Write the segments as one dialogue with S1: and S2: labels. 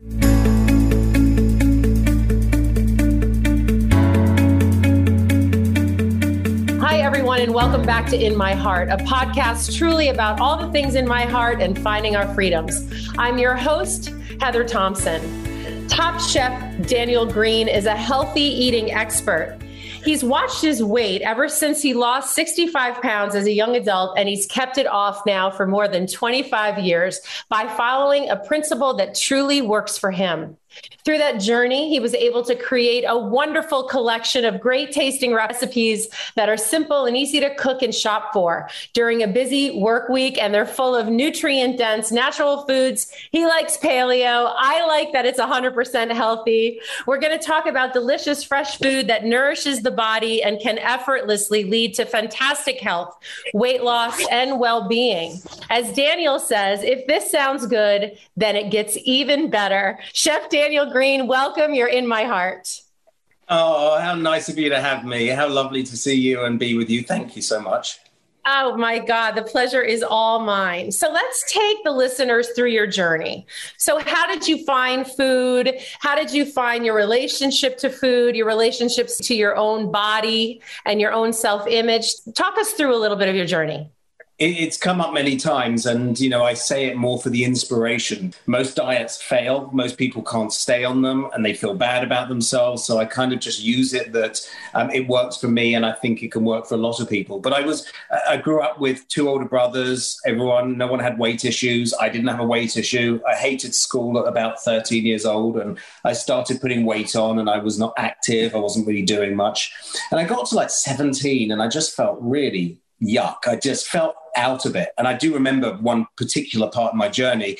S1: Hi, everyone, and welcome back to In My Heart, a podcast truly about all the things in my heart and finding our freedoms. I'm your host, Heather Thompson. Top chef Daniel Green is a healthy eating expert. He's watched his weight ever since he lost 65 pounds as a young adult, and he's kept it off now for more than 25 years by following a principle that truly works for him. Through that journey, he was able to create a wonderful collection of great tasting recipes that are simple and easy to cook and shop for during a busy work week. And they're full of nutrient dense natural foods. He likes paleo. I like that it's 100% healthy. We're going to talk about delicious fresh food that nourishes the body and can effortlessly lead to fantastic health, weight loss, and well being. As Daniel says, if this sounds good, then it gets even better. Chef Daniel Green, welcome. You're in my heart.
S2: Oh, how nice of you to have me. How lovely to see you and be with you. Thank you so much.
S1: Oh my God, the pleasure is all mine. So let's take the listeners through your journey. So, how did you find food? How did you find your relationship to food, your relationships to your own body and your own self image? Talk us through a little bit of your journey
S2: it's come up many times and you know i say it more for the inspiration. Most diets fail. Most people can't stay on them and they feel bad about themselves. So i kind of just use it that um, it works for me and i think it can work for a lot of people. But i was i grew up with two older brothers. Everyone no one had weight issues. I didn't have a weight issue. I hated school at about 13 years old and i started putting weight on and i was not active. I wasn't really doing much. And i got to like 17 and i just felt really yuck. I just felt out of it. And I do remember one particular part of my journey.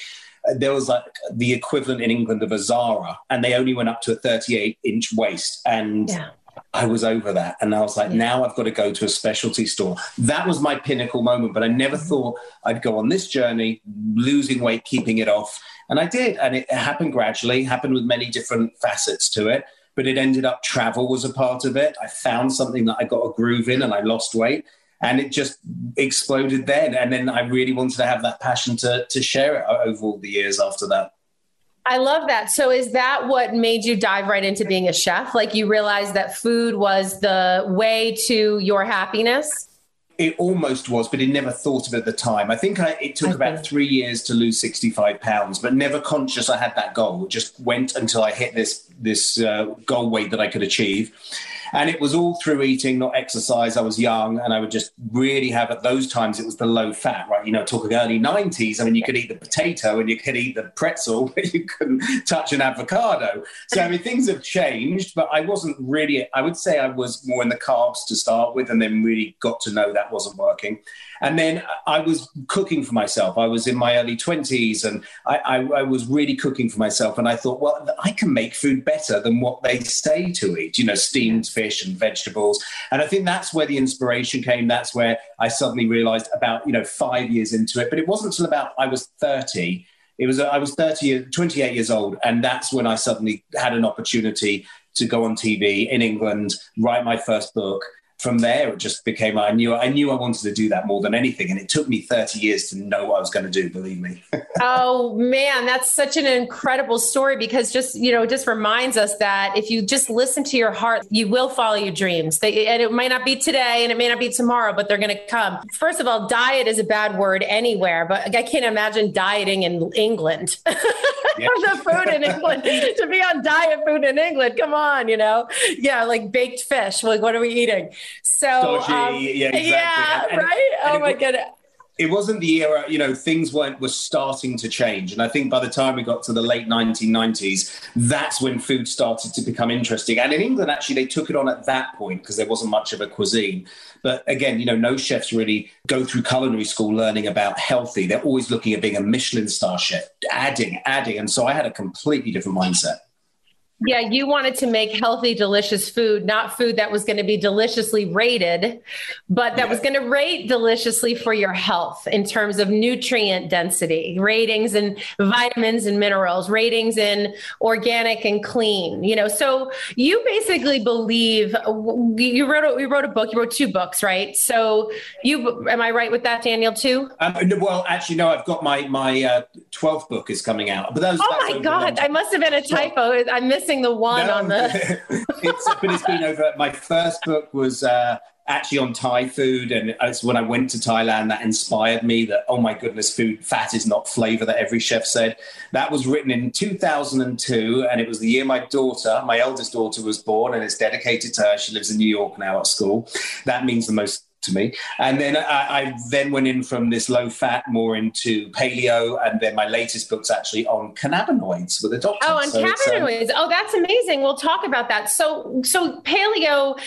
S2: Uh, there was like the equivalent in England of a Zara, and they only went up to a 38 inch waist. And yeah. I was over that. And I was like, yeah. now I've got to go to a specialty store. That was my pinnacle moment. But I never mm-hmm. thought I'd go on this journey, losing weight, keeping it off. And I did. And it happened gradually, happened with many different facets to it. But it ended up travel was a part of it. I found something that I got a groove in and I lost weight and it just exploded then. And then I really wanted to have that passion to to share it over all the years after that.
S1: I love that. So, is that what made you dive right into being a chef? Like you realized that food was the way to your happiness?
S2: It almost was, but it never thought of it at the time. I think I, it took about three years to lose 65 pounds, but never conscious I had that goal. It just went until I hit this this uh, goal weight that I could achieve. And it was all through eating, not exercise. I was young and I would just really have at those times, it was the low fat, right? You know, talking early 90s. I mean, you could eat the potato and you could eat the pretzel, but you couldn't touch an avocado. So, I mean, things have changed, but I wasn't really, I would say I was more in the carbs to start with and then really got to know that wasn't working. And then I was cooking for myself. I was in my early 20s and I, I, I, was really cooking for myself. And I thought, well, I can make food better than what they say to eat, you know, steamed fish and vegetables. And I think that's where the inspiration came. That's where I suddenly realized about, you know, five years into it. But it wasn't until about I was 30 it was I was 30, 28 years old, and that's when I suddenly had an opportunity to go on TV in England, write my first book, from there it just became I knew I knew I wanted to do that more than anything and it took me 30 years to know what I was going to do believe me.
S1: Oh man that's such an incredible story because just you know just reminds us that if you just listen to your heart you will follow your dreams. They, and it might not be today and it may not be tomorrow but they're going to come. First of all diet is a bad word anywhere but I can't imagine dieting in England the food in England to be on diet food in England come on you know yeah like baked fish like what are we eating so um,
S2: yeah, exactly.
S1: yeah and, right. And oh my god.
S2: It wasn't the era, you know, things weren't were starting to change. And I think by the time we got to the late 1990s, that's when food started to become interesting. And in England, actually, they took it on at that point because there wasn't much of a cuisine. But again, you know, no chefs really go through culinary school learning about healthy. They're always looking at being a Michelin star chef, adding, adding. And so I had a completely different mindset.
S1: Yeah, you wanted to make healthy, delicious food, not food that was going to be deliciously rated, but that was going to rate deliciously for your health in terms of nutrient density, ratings and vitamins and minerals, ratings in organic and clean. You know, so you basically believe you wrote a, you wrote a book, you wrote two books, right? So you am I right with that, Daniel? Too?
S2: Um, well, actually, no. I've got my my uh, twelfth book is coming out, but that was,
S1: oh my god, I must have been a typo. I'm missing missing the one no, on the.
S2: it's, but it's been over. My first book was uh, actually on Thai food, and it's when I went to Thailand that inspired me. That oh my goodness, food fat is not flavor that every chef said. That was written in 2002, and it was the year my daughter, my eldest daughter, was born, and it's dedicated to her. She lives in New York now at school. That means the most to me. And then I, I, then went in from this low fat more into paleo, and then my latest book's actually on cannabinoids with a doctor.
S1: Oh, on so um, cannabinoids. Um, oh, that's amazing. We'll talk about that. So, so paleo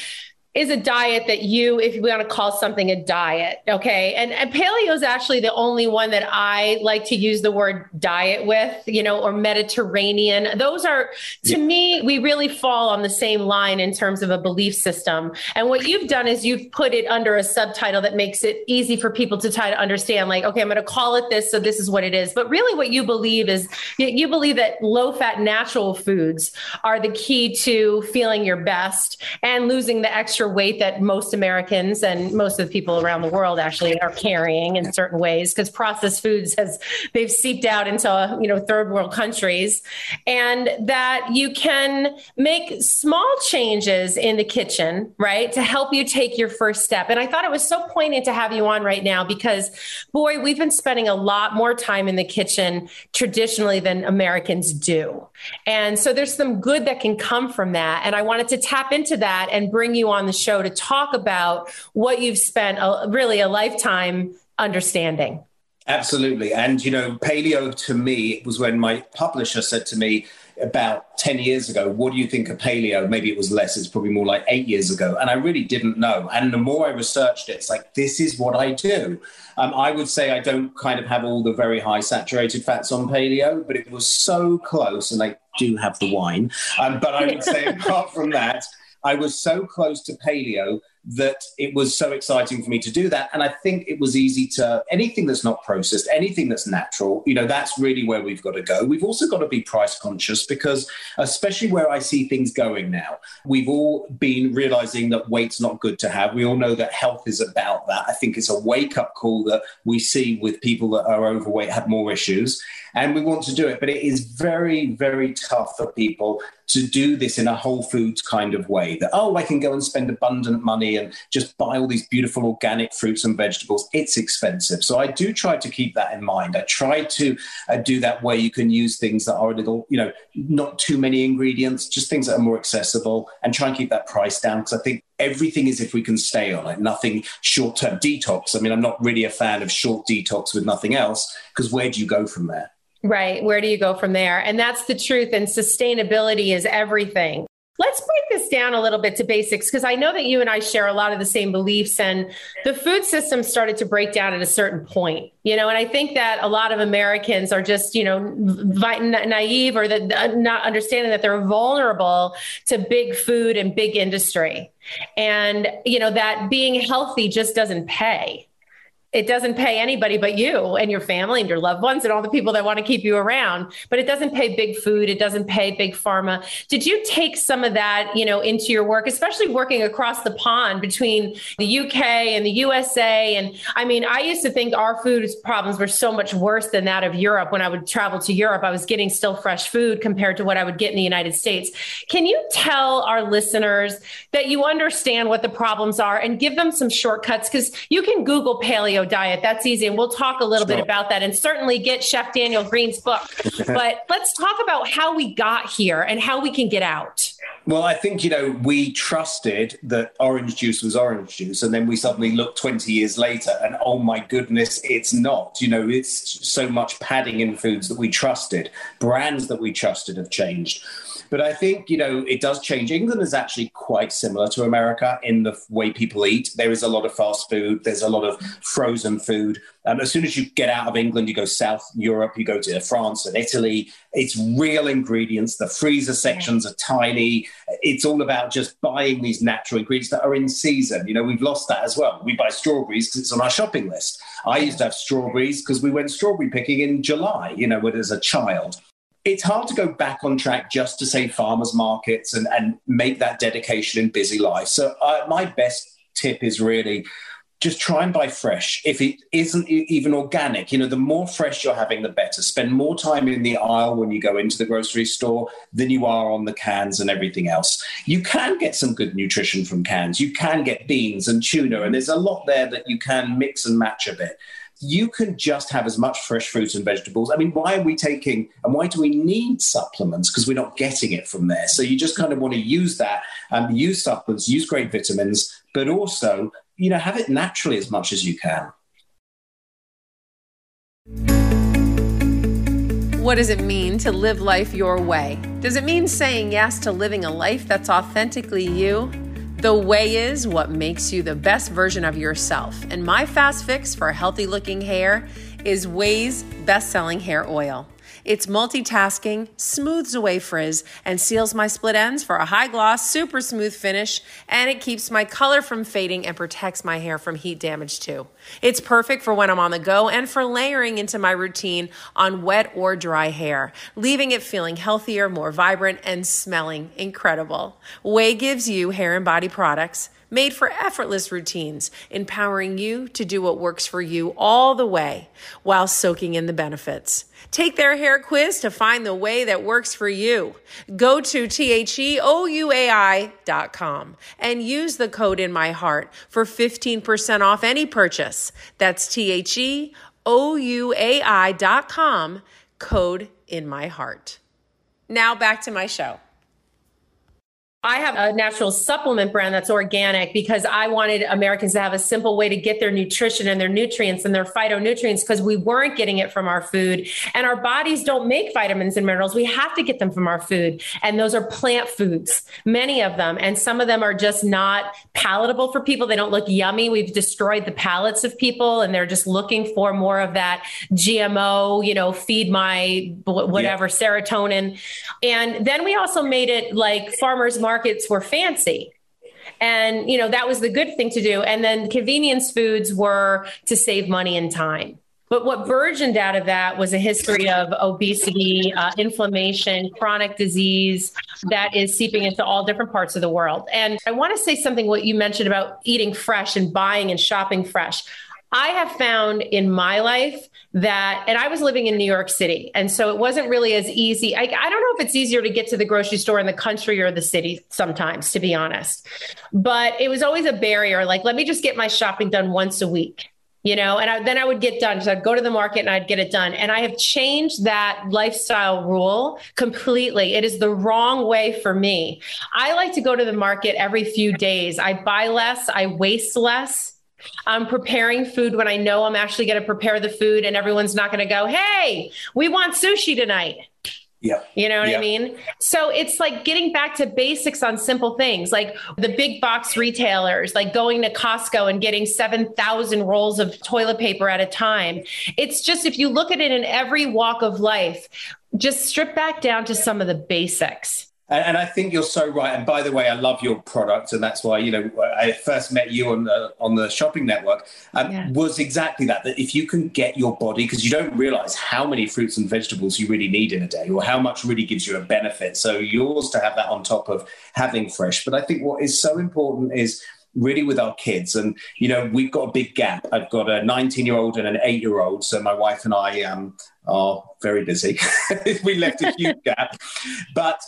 S1: is a diet that you, if you want to call something a diet, okay? And, and paleo is actually the only one that I like to use the word diet with, you know, or Mediterranean. Those are, to yeah. me, we really fall on the same line in terms of a belief system. And what you've done is you've put it under a subtitle that makes it easy for people to try to understand, like, okay, I'm going to call it this, so this is what it is. But really, what you believe is you believe that low fat natural foods are the key to feeling your best and losing the extra extra weight that most Americans and most of the people around the world actually are carrying in certain ways because processed foods has they've seeped out into you know third world countries. And that you can make small changes in the kitchen right to help you take your first step. And I thought it was so poignant to have you on right now because boy we've been spending a lot more time in the kitchen traditionally than Americans do. And so there's some good that can come from that. And I wanted to tap into that and bring you on the the show to talk about what you've spent a, really a lifetime understanding.
S2: Absolutely. And, you know, paleo to me was when my publisher said to me about 10 years ago, what do you think of paleo? Maybe it was less, it's probably more like eight years ago. And I really didn't know. And the more I researched it, it's like, this is what I do. Um, I would say I don't kind of have all the very high saturated fats on paleo, but it was so close. And I do have the wine. Um, but I would say, apart from that, I was so close to paleo that it was so exciting for me to do that. And I think it was easy to anything that's not processed, anything that's natural, you know, that's really where we've got to go. We've also got to be price conscious because, especially where I see things going now, we've all been realizing that weight's not good to have. We all know that health is about that. I think it's a wake up call that we see with people that are overweight have more issues. And we want to do it, but it is very, very tough for people to do this in a whole foods kind of way that, oh, I can go and spend abundant money and just buy all these beautiful organic fruits and vegetables. It's expensive. So I do try to keep that in mind. I try to uh, do that where you can use things that are a little, you know, not too many ingredients, just things that are more accessible and try and keep that price down. Because I think everything is if we can stay on it, nothing short term detox. I mean, I'm not really a fan of short detox with nothing else because where do you go from there?
S1: Right. Where do you go from there? And that's the truth. And sustainability is everything. Let's break this down a little bit to basics because I know that you and I share a lot of the same beliefs, and the food system started to break down at a certain point, you know. And I think that a lot of Americans are just, you know, naive or that uh, not understanding that they're vulnerable to big food and big industry, and you know that being healthy just doesn't pay it doesn't pay anybody but you and your family and your loved ones and all the people that want to keep you around but it doesn't pay big food it doesn't pay big pharma. Did you take some of that you know into your work especially working across the pond between the uk and the usa and i mean i used to think our food problems were so much worse than that of europe. When i would travel to europe i was getting still fresh food compared to what i would get in the united states. Can you tell our listeners that you understand what the problems are and give them some shortcuts? Because you can google paleo diet. That's easy. And we'll talk a little sure. bit about that and certainly get Chef Daniel Green's book. but let's talk about how we got here and how we can get out.
S2: Well, I think, you know, we trusted that orange juice was orange juice. And then we suddenly look 20 years later and, oh my goodness, it's not. You know, it's so much padding in foods that we trusted, brands that we trusted have changed. But I think, you know, it does change. England is actually quite similar to America in the way people eat. There is a lot of fast food, there's a lot of frozen food. Um, as soon as you get out of England, you go South Europe, you go to France and Italy. It's real ingredients. The freezer sections are tiny. It's all about just buying these natural ingredients that are in season. You know, we've lost that as well. We buy strawberries because it's on our shopping list. I used to have strawberries because we went strawberry picking in July, you know, when as a child it's hard to go back on track just to say farmers markets and, and make that dedication in busy life. So uh, my best tip is really just try and buy fresh. If it isn't even organic, you know, the more fresh you're having, the better. Spend more time in the aisle when you go into the grocery store than you are on the cans and everything else. You can get some good nutrition from cans. You can get beans and tuna, and there's a lot there that you can mix and match a bit you can just have as much fresh fruit and vegetables. I mean, why are we taking and why do we need supplements? Because we're not getting it from there. So you just kind of want to use that and um, use supplements, use great vitamins, but also, you know, have it naturally as much as you can.
S1: What does it mean to live life your way? Does it mean saying yes to living a life that's authentically you? The Way is what makes you the best version of yourself. And my fast fix for healthy looking hair is OUAI's best selling hair oil. It's multitasking, smooths away frizz, and seals my split ends for a high gloss, super smooth finish, and it keeps my color from fading and protects my hair from heat damage too. It's perfect for when I'm on the go and for layering into my routine on wet or dry hair, leaving it feeling healthier, more vibrant, and smelling incredible. OUAI gives you hair and body products made for effortless routines, empowering you to do what works for you all the way while soaking in the benefits. Take their hair quiz to find the way that works for you. Go to theouai.com and use the code in my heart for 15% off any purchase. That's theouai.com, code in my heart. Now back to my show. I have a natural supplement brand that's organic because I wanted Americans to have a simple way to get their nutrition and their nutrients and their phytonutrients because we weren't getting it from our food. And our bodies don't make vitamins and minerals. We have to get them from our food. And those are plant foods, many of them. And some of them are just not palatable for people. They don't look yummy. We've destroyed the palates of people and they're just looking for more of that GMO, you know, feed my whatever yeah. serotonin. And then we also made it like farmers market markets were fancy and you know that was the good thing to do and then convenience foods were to save money and time but what burgeoned out of that was a history of obesity, uh, inflammation, chronic disease that is seeping into all different parts of the world. And I want to say something what you mentioned about eating fresh and buying and shopping fresh. I have found in my life that, and I was living in New York City. And so it wasn't really as easy. I, I, don't know if it's easier to get to the grocery store in the country or the city sometimes, to be honest. But it was always a barrier. Like, let me just get my shopping done once a week you know, and I, then I would get done. So I'd go to the market and I'd get it done. And I have changed that lifestyle rule completely. It is the wrong way for me. I like to go to the market every few days. I buy less, I waste less. I'm preparing food when I know I'm actually going to prepare the food and everyone's not going to go, hey, we want sushi tonight.
S2: Yeah.
S1: You know what I mean? So it's like getting back to basics on simple things like the big box retailers, like going to Costco and getting 7,000 rolls of toilet paper at a time. It's just, if you look at it in every walk of life, just strip back down to some of the basics
S2: And, and, I think you're so right. And by the way, I love your product, and that's why you know I first met you on the on the shopping network. Um, yeah. Was exactly that. That if you can get your body, because you don't realize how many fruits and vegetables you really need in a day, or how much really gives you a benefit. So yours to have that on top of having fresh. But I think what is so important is really with our kids. And, you know, we've got a big gap. I've got a 19 year old and an eight year old. So my wife and I um, are very busy. we left a huge gap. But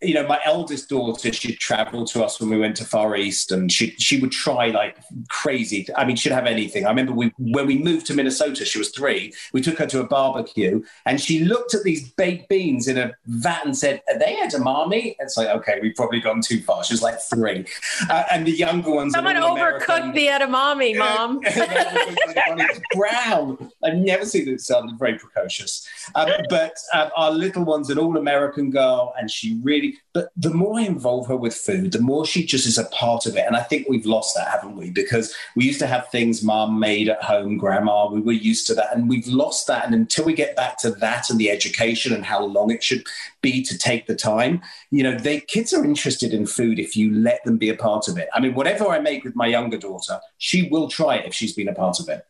S2: you know, my eldest daughter, she'd travel to us when we went to Far East and she she would try like crazy. I mean, she'd have anything. I remember we when we moved to Minnesota, she was three. We took her to a barbecue and she looked at these baked beans in a vat and said, Are they edamame? It's like, okay, we've probably gone too far. She was like three. Uh, and the younger ones.
S1: Someone overcooked the edamame, mom.
S2: it's brown. I've never seen it sound very precocious. Um, but uh, our little one's an all American girl and she really but the more I involve her with food, the more she just is a part of it. And I think we've lost that, haven't we? Because we used to have things mom made at home, grandma, we were used to that. And we've lost that. And until we get back to that and the education and how long it should be to take the time, you know, they kids are interested in food if you let them be a part of it. I mean, whatever I make with my younger daughter, she will try it if she's been a part of it.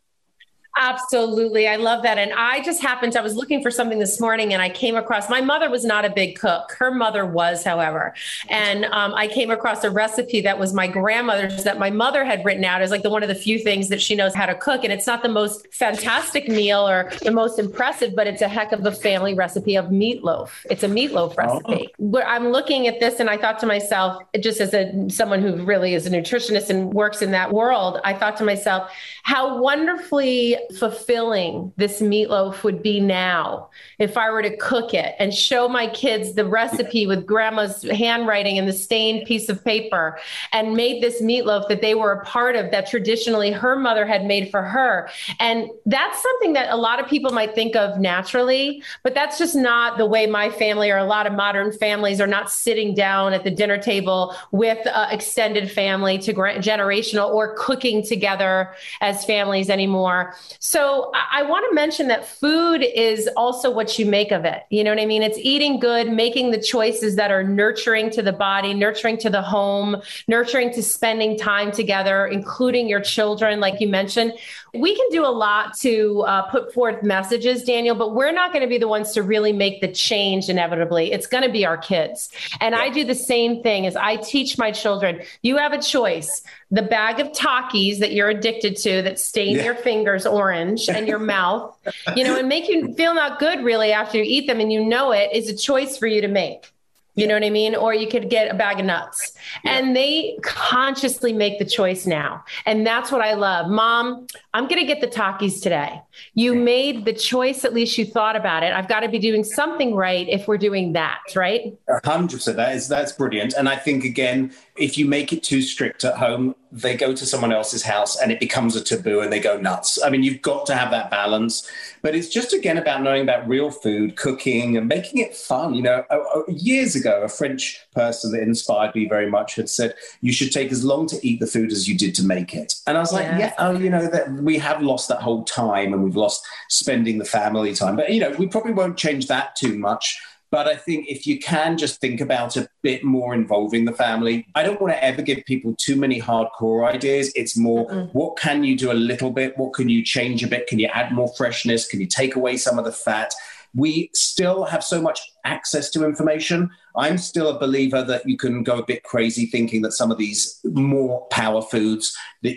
S1: Absolutely. I love that. And I just happened to, I was looking for something this morning and I came across, my mother was not a big cook. Her mother was, however. And um, I came across a recipe that was my grandmother's that my mother had written out as like the one of the few things that she knows how to cook. And it's not the most fantastic meal or the most impressive, but it's a heck of a family recipe of meatloaf. It's a meatloaf oh. recipe. Oh. I'm looking at this and I thought to myself, just as a someone who really is a nutritionist and works in that world, I thought to myself, how wonderfully fulfilling this meatloaf would be now if I were to cook it and show my kids the recipe with grandma's handwriting and the stained piece of paper and made this meatloaf that they were a part of that traditionally her mother had made for her. And that's something that a lot of people might think of naturally, but that's just not the way my family or a lot of modern families are not sitting down at the dinner table with uh, extended family to generational or cooking together as families anymore. So I, I want to mention that food is also what you make of it. You know what I mean? It's eating good, making the choices that are nurturing to the body, nurturing to the home, nurturing to spending time together, including your children, like you mentioned. We can do a lot to uh, put forth messages, Daniel, but we're not going to be the ones to really make the change inevitably. It's going to be our kids. And yeah. I do the same thing as I teach my children. You have a choice. The bag of Takis that you're addicted to that stain yeah. your fingers orange and your mouth, you know, and make you feel not good really after you eat them and you know it is a choice for you to make. You know what I mean? Or you could get a bag of nuts. Yeah. And they consciously make the choice now. And that's what I love. Mom, I'm going to get the Takis today. You made the choice, at least you thought about it. I've got to be doing something right if we're doing that, right?
S2: 100%. That is, that's brilliant. And I think, again, if you make it too strict at home, they go to someone else's house and it becomes a taboo and they go nuts. I mean, you've got to have that balance. But it's just again about knowing about real food, cooking, and making it fun. You know, years ago, a French person that inspired me very much had said, You should take as long to eat the food as you did to make it. And I was like, Yeah, oh, you know, that we have lost that whole time and we've lost spending the family time. But, you know, we probably won't change that too much. But I think if you can just think about a bit more involving the family, I don't want to ever give people too many hardcore ideas. It's more mm-hmm. what can you do a little bit? What can you change a bit? Can you add more freshness? Can you take away some of the fat? We still have so much access to information. I'm still a believer that you can go a bit crazy thinking that some of these more power foods that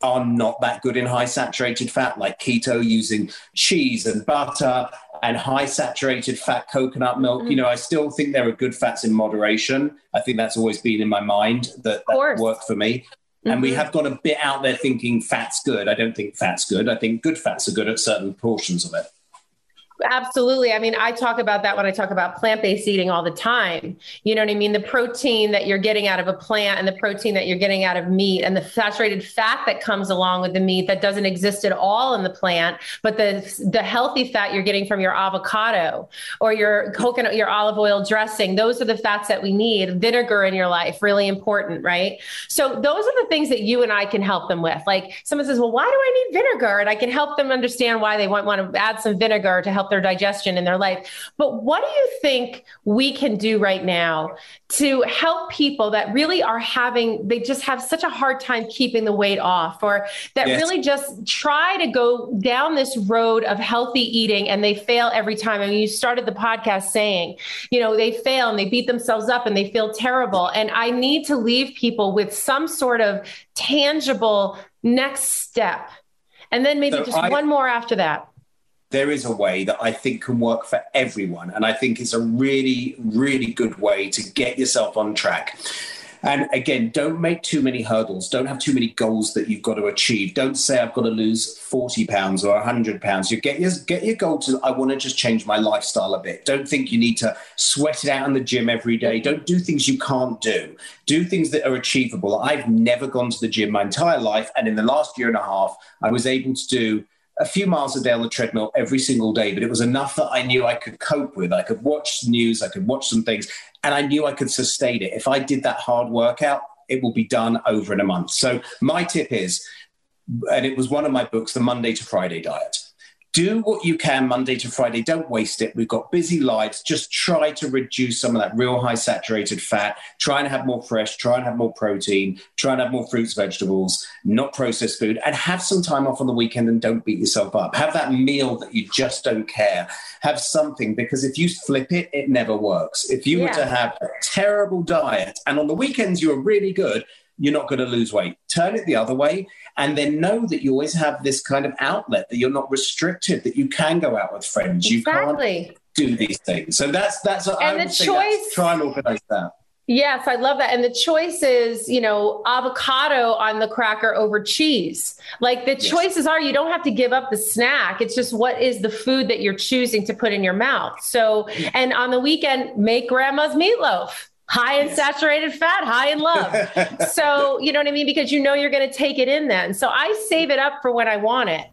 S2: are not that good in high saturated fat, like keto using cheese and butter and high saturated fat coconut milk. Mm. You know, I still think there are good fats in moderation. I think that's always been in my mind that, that worked for me. Mm-hmm. And we mm-hmm. have got a bit out there thinking fat's good. I don't think fat's good. I think good fats are good at certain portions of it.
S1: Absolutely. I mean, I talk about that when I talk about plant based eating all the time. You know what I mean? The protein that you're getting out of a plant and the protein that you're getting out of meat and the saturated fat that comes along with the meat that doesn't exist at all in the plant, but the, the healthy fat you're getting from your avocado or your coconut, your olive oil dressing, those are the fats that we need. Vinegar in your life, really important, right? So those are the things that you and I can help them with. Like someone says, well, why do I need vinegar? And I can help them understand why they want, want to add some vinegar to help help their digestion in their life. But what do you think we can do right now to help people that really are having, they just have such a hard time keeping the weight off, or that yes. really just try to go down this road of healthy eating and they fail every time? I mean, you started the podcast saying, you know, they fail and they beat themselves up and they feel terrible. And I need to leave people with some sort of tangible next step. And then maybe so just I, one more after that.
S2: There is a way that I think can work for everyone. And I think it's a really, really good way to get yourself on track. And again, don't make too many hurdles. Don't have too many goals that you've got to achieve. Don't say I've got to lose 40 pounds or 100 pounds. You get your get your goal to I want to just change my lifestyle a bit. Don't think you need to sweat it out in the gym every day. Don't do things you can't do. Do things that are achievable. I've never gone to the gym my entire life and in the last year and a half I was able to do a few miles a day on the treadmill every single day, but it was enough that I knew I could cope with. I could watch news, I could watch some things, and I knew I could sustain it. If I did that hard workout, it will be done over in a month. So my tip is, and it was one of my books, the Monday to Friday diet do what you can Monday to Friday. Don't waste it. We've got busy lives. Just try to reduce some of that real high saturated fat. Try and have more fresh. Try and have more protein. Try and have more fruits, vegetables, not processed food, and have some time off on the weekend and don't beat yourself up. Have that meal that you just don't care. Have something because if you flip it, it never works. If you yeah. were to have a terrible diet and on the weekends you are really good, you're not going to lose weight. Turn it the other way and then know that you always have this kind of outlet that you're not restricted that you can go out with friends exactly. you can't do these things so that's that's
S1: and I the choice
S2: try and organize that
S1: Yes, I love that. And the choice is, you know, avocado on the cracker over cheese. Like the yes. choices are you don't have to give up the snack. It's just what is the food that you're choosing to put in your mouth. So, and on the weekend, make grandma's meatloaf high in saturated fat, high in love. so, you know what I mean? Because you know you're going to take it in then. So I save it up for when I want it.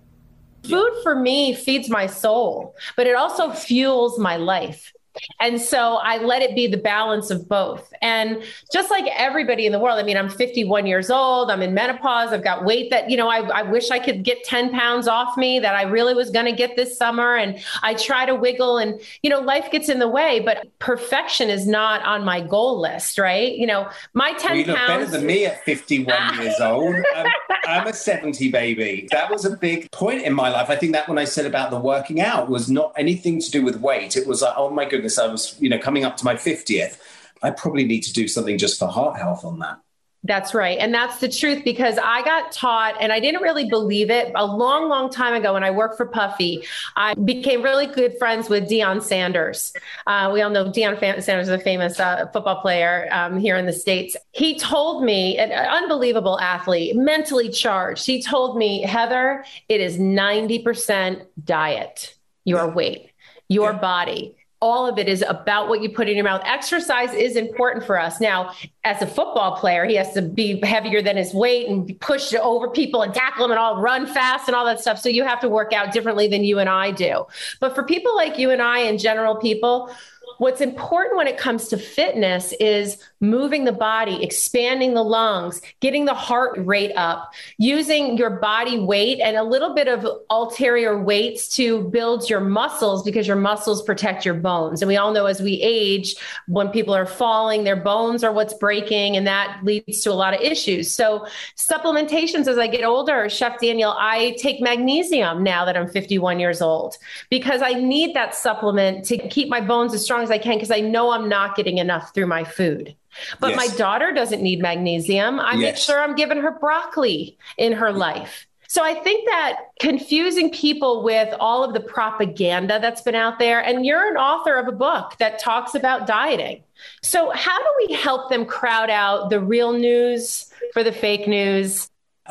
S1: Food for me feeds my soul, but it also fuels my life. And so I let it be the balance of both. And just like everybody in the world, I mean, I'm 51 years old, I'm in menopause, I've got weight that, you know, I, I wish I could get 10 pounds off me that I really was going to get this summer. And I try to wiggle and, you know, life gets in the way, but perfection is not on my goal list, right? You know, my 10 well, you look
S2: pounds. better than me at 51 years old. I'm, I'm a 70 baby. That was a big point in my life. I think that when I said about the working out was not anything to do with weight. It was like, oh my goodness goodness, I was, you know, coming up to my 50th. I probably need to do something just for heart health on that.
S1: That's right. And that's the truth because I got taught, and I didn't really believe it a long, long time ago when I worked for Puffy. I became really good friends with Deion Sanders. Uh, we all know Deion Sanders is a famous uh, football player um, here in the States. He told me, an unbelievable athlete, mentally charged. He told me, Heather, it is 90% diet, your weight, your body all of it is about what you put in your mouth. Exercise is important for us. Now, as a football player, he has to be heavier than his weight and push over people and tackle them and all run fast and all that stuff. So you have to work out differently than you and I do. But for people like you and I and general people, what's important when it comes to fitness is moving the body, expanding the lungs, getting the heart rate up, using your body weight and a little bit of ulterior weights to build your muscles because your muscles protect your bones. And we all know as we age, when people are falling, their bones are what's breaking, and that leads to a lot of issues. So, supplementations as I get older, Chef Daniel, I take magnesium now that I'm 51 years old because I need that supplement to keep my bones as strong as I can because I know I'm not getting enough through my food. But yes. my daughter doesn't need magnesium. I yes. make sure I'm giving her broccoli in her mm. life. So I think that confusing people with all of the propaganda that's been out there, and you're an author of a book that talks about dieting. So, how do we help them crowd out the real news for the fake news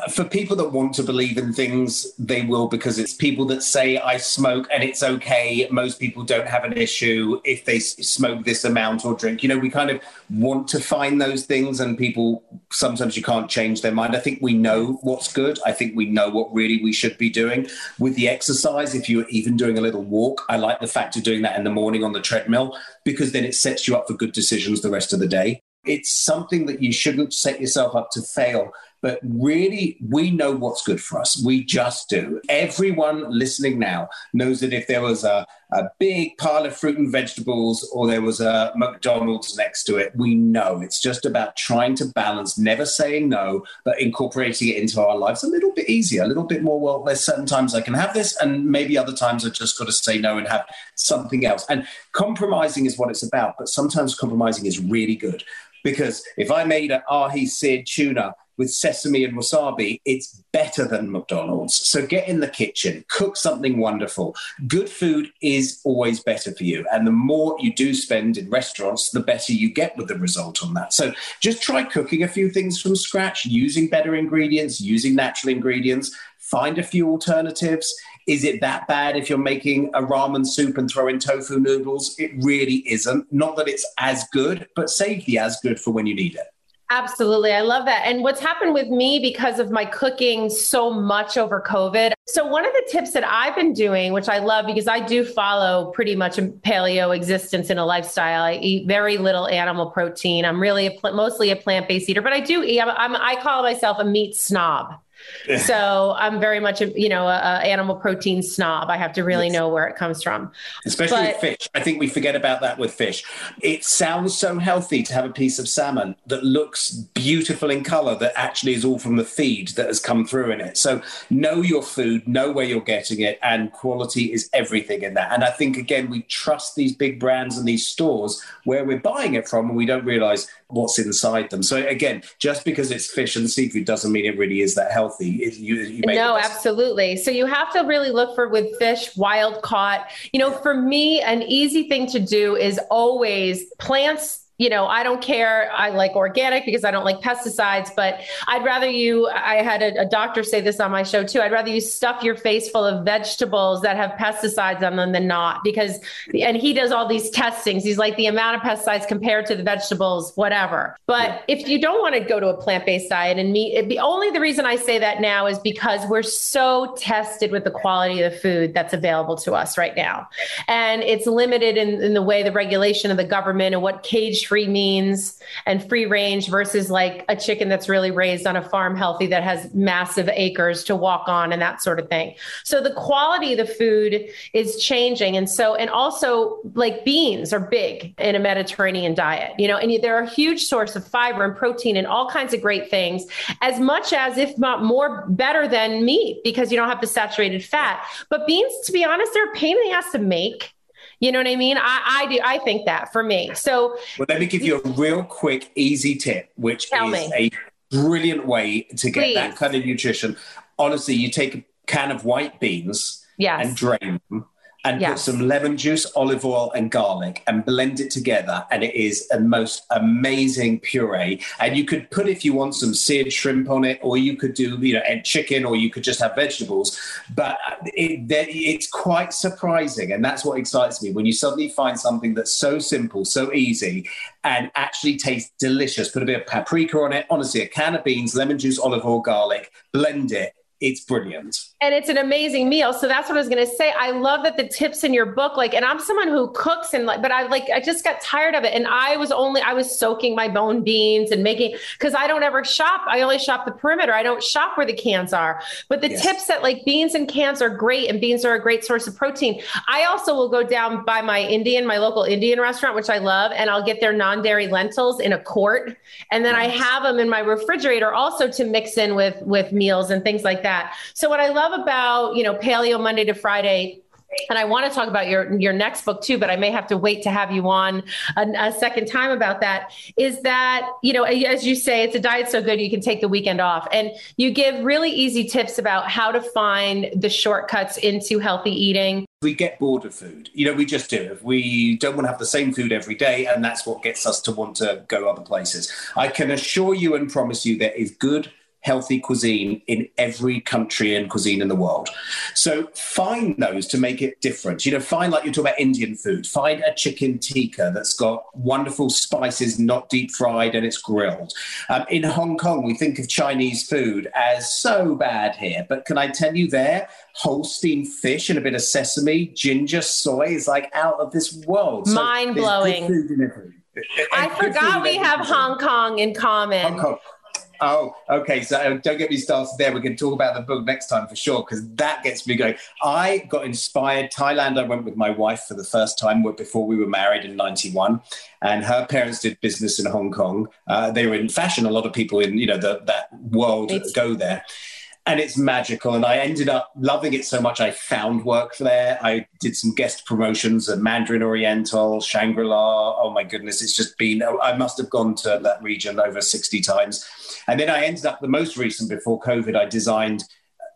S2: for people that want to believe in things, they will because it's people that say, I smoke and it's okay. Most people don't have an issue if they smoke this amount or drink. You know, we kind of want to find those things, and people sometimes you can't change their mind. I think we know what's good. I think we know what really we should be doing with the exercise. If you're even doing a little walk, I like the fact of doing that in the morning on the treadmill because then it sets you up for good decisions the rest of the day. It's something that you shouldn't set yourself up to fail But really, we know what's good for us. We just do. Everyone listening now knows that if there was a, a big pile of fruit and vegetables or there was a McDonald's next to it, we know it's just about trying to balance, never saying no, but incorporating it into our lives a little bit easier, a little bit more. Well, there's certain times I can have this, and maybe other times I've just got to say no and have something else. And compromising is what it's about, but sometimes compromising is really good because if I made an ahi seared tuna with sesame and wasabi, it's better than McDonald's. So get in the kitchen, cook something wonderful. Good food is always better for you. And the more you do spend in restaurants, the better you get with the result on that. So just try cooking a few things from scratch, using better ingredients, using natural ingredients, find a few alternatives. Is it that bad if you're making a ramen soup and throw in tofu noodles? It really isn't. Not that it's as good, but save the as good for when you need it.
S1: Absolutely. I love that. And what's happened with me because of my cooking so much over COVID. So, one of the tips that I've been doing, which I love because I do follow pretty much a paleo existence in a lifestyle, I eat very little animal protein. I'm really a, mostly a plant based eater, but I do eat, I'm, I'm, I call myself a meat snob so I'm very much a you know a, a, animal protein snob. I have to really yes. know where it comes from,
S2: especially but, with fish. I think we forget about that with fish. It sounds so healthy to have a piece of salmon that looks beautiful in color that actually is all from the feed that has come through in it. So know your food, know where you're getting it, and quality is everything in that. And I think again we trust these big brands and these stores where we're buying it from, and we don't realize what's inside them. So again, just because it's fish and seafood doesn't mean it really is that healthy. You, you
S1: no, absolutely. So you have to really look for with fish, wild caught. You know, for me, an easy thing to do is always plants you know, I don't care. I like organic because I don't like pesticides, but I'd rather you, I had a, a, doctor say this on my show too. I'd rather you stuff your face full of vegetables that have pesticides on them than not because, and he does all these testings. He's like the amount of pesticides compared to the vegetables, whatever. But yeah. if you don't want to go to a plant based diet and meat, the only the reason I say that now is because we're so tested with the quality of the food that's available to us right now. And it's limited in, in the way the regulation of the government and what cage free means and free range versus like a chicken that's really raised on a farm healthy that has massive acres to walk on and that sort of thing. So the quality of the food is changing. And so, and also like beans are big in a Mediterranean diet, you know, and they're a huge source of fiber and protein and all kinds of great things, as much as, if not more, better than meat because you don't have the saturated fat. But beans, to be honest, they're a pain in the ass to make. You know what I mean? I, I do. I think that for me. So,
S2: well, let me give you a real quick, easy tip, which is me. a brilliant way to get Please. that kind of nutrition. Honestly, you take a can of white beans
S1: yes.
S2: and drain them and yes. put some lemon juice, olive oil, and garlic and blend it together. And it is a most amazing puree. And you could put, if you want, some seared shrimp on it, or you could do, you know, and chicken, or you could just have vegetables. But it, it's quite surprising. And that's what excites me when you suddenly find something that's so simple, so easy, and actually tastes delicious. Put a bit of paprika on it. Honestly, a can of beans, lemon juice, olive oil, garlic, blend it. It's brilliant
S1: and it's an amazing meal. So that's what I was going to say. I love that the tips in your book, like, and I'm someone who cooks and like, but I like, I just got tired of it. And I was only, I was soaking my bone beans and making, cause I don't ever shop. I only shop the perimeter. I don't shop where the cans are. But the yes. tips that like beans and cans are great and beans are a great source of protein. I also will go down by my Indian, my local Indian restaurant, which I love, and I'll get their non dairy lentils in a quart. And then nice. I have them in my refrigerator also to mix in with, with meals and things like that. So what I love love about, you know, Paleo Monday to Friday and I want to talk about your your next book too, but I may have to wait to have you on a, a, second time about that. Is that you know, as you say, it's a diet so good you can take the weekend off, and you give really easy tips about how to find the shortcuts into healthy eating.
S2: We get bored of food, you know, we just do. If we don't want to have the same food every day, and that's what gets us to want to go other places. I can assure you and promise you there is good healthy cuisine in every country and cuisine in the world. So find those to make it different. You know, find like you talk about Indian food, find a chicken tikka that's got wonderful spices, not deep fried, and it's grilled. Um, in Hong Kong, we think of Chinese food as so bad here, but can I tell you there, Holstein fish and a bit of sesame, ginger, soy is like out of this world.
S1: So Mind blowing. I forgot we have Hong Kong in common. Hong Kong.
S2: Oh, okay. So uh, don't get me started there. We can talk about the book next time for sure, because that gets me going. I got inspired. Thailand, I went with my wife for the first time before we were married in 91. And her parents did business in Hong Kong. Uh, they were in fashion. A lot of people in, you know, the, that world it's- go there and it's magical. And I ended up loving it so much. I found work there. I did some guest promotions at Mandarin Oriental, Shangri La. Oh my goodness, it's just been, I must have gone to that region over 60 times. And then I ended up the most recent before COVID, I designed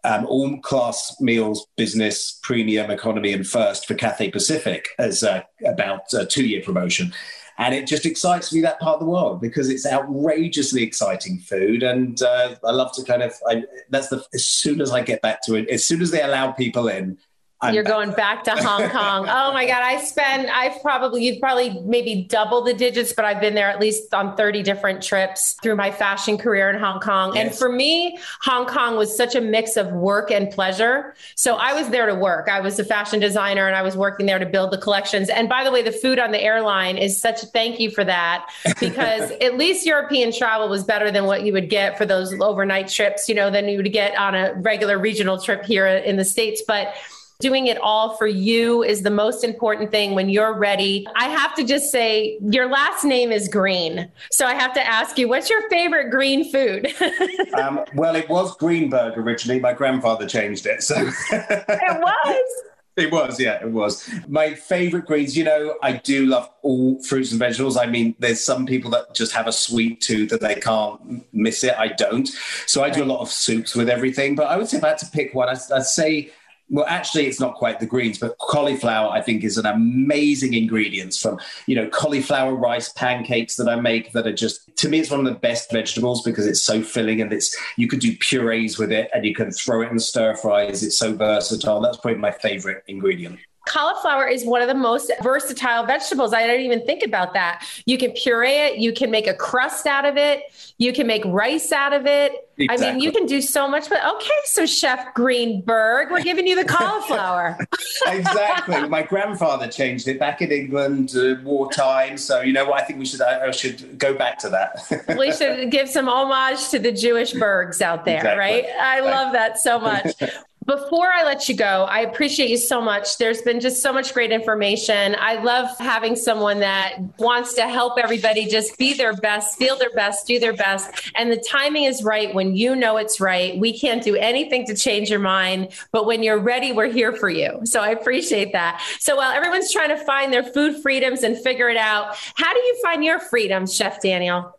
S2: um, all class meals, business, premium, economy, and first for Cathay Pacific as about a two year promotion and it just excites me that part of the world because it's outrageously exciting food, and uh, I love to kind of. I, that's the as soon as I get back to it, as soon as they allow people in,
S1: I'm You're back. going back to Hong Kong. Oh my God. I spend, I've probably, you've probably maybe double the digits, but I've been there at least on 30 different trips through my fashion career in Hong Kong. Yes. And for me, Hong Kong was such a mix of work and pleasure. So I was there to work. I was a fashion designer and I was working there to build the collections. And by the way, the food on the airline is such a thank you for that because at least European travel was better than what you would get for those overnight trips, you know, than you would get on a regular regional trip here in the States. But Doing it all for you is the most important thing when you're ready. I have to just say, your last name is Green. So I have to ask you, what's your favorite green food?
S2: um, well, it was Greenberg originally. My grandfather changed it. So
S1: it was.
S2: It was, yeah, it was. My favorite greens, you know, I do love all fruits and vegetables. I mean, there's some people that just have a sweet tooth that they can't miss it. I don't. So I do a lot of soups with everything. But I would say if I had to pick one, I'd, I'd say well actually it's not quite the greens but cauliflower i think is an amazing ingredient from you know cauliflower rice pancakes that i make that are just to me it's one of the best vegetables because it's so filling and it's you could do purees with it and you can throw it in stir fries. It's so versatile. That's probably my favorite ingredient
S1: cauliflower is one of the most versatile vegetables. I didn't even think about that. You can puree it, you can make a crust out of it, you can make rice out of it. Exactly. I mean, you can do so much. But okay, so Chef Greenberg, we're giving you the cauliflower.
S2: exactly. My grandfather changed it back in England uh, wartime. So you know what? I think we should. I, I should go back to that.
S1: we should give some homage to the Jewish Bergs out there, exactly. right? I love that so much. Before I let you go, I appreciate you so much. There's been just so much great information. I love having someone that wants to help everybody just be their best, feel their best, do their best. And the timing is right when you know it's right. We can't do anything to change your mind, but when you're ready, we're here for you. So I appreciate that. So while everyone's trying to find their food freedoms and figure it out, how do you find your freedoms, Chef Daniel?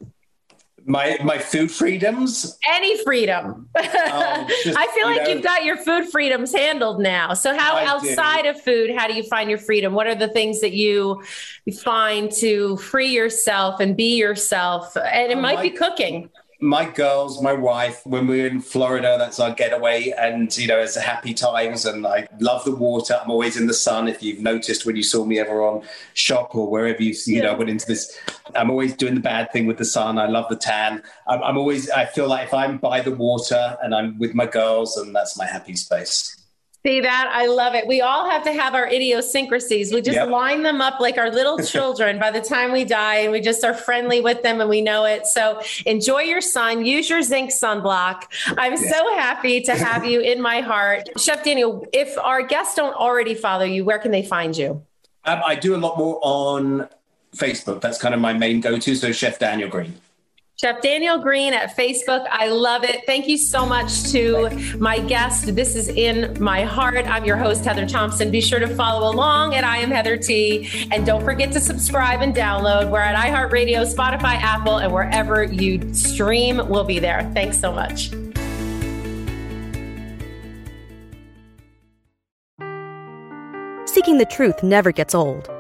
S2: My my food freedoms?
S1: Any freedom. Um, just, i feel you like know, you've got your food freedoms handled now. So how I outside do. of food how do you find your freedom? What are the things that you find to free yourself and be yourself? And it might be cooking
S2: my girls, my wife, when we're in Florida, that's our getaway. And, you know, it's happy times. And I love the water. I'm always in the sun. If you've noticed when you saw me ever on shop or wherever you, you yeah. know, went into this, I'm always doing the bad thing with the sun. I love the tan. I'm, I'm always, I feel like if I'm by the water and I'm with my girls, and that's my happy space.
S1: See that? I love it. We all have to have our idiosyncrasies. We just yep. line them up like our little children by the time we die, and we just are friendly with them and we know it. So enjoy your sun, use your zinc sunblock. I'm yeah. so happy to have you in my heart. Chef Daniel, if our guests don't already follow you, where can they find you?
S2: Um, I do a lot more on Facebook. That's kind of my main go to. So, Chef Daniel Green.
S1: Chef Daniel Green at Facebook. I love it. Thank you so much to my guest. This is in my heart. I'm your host, Heather Thompson. Be sure to follow along at I am Heather T. And don't forget to subscribe and download. We're at iHeartRadio, Spotify, Apple, and wherever you stream, we'll be there. Thanks so much.
S3: Seeking the truth never gets old.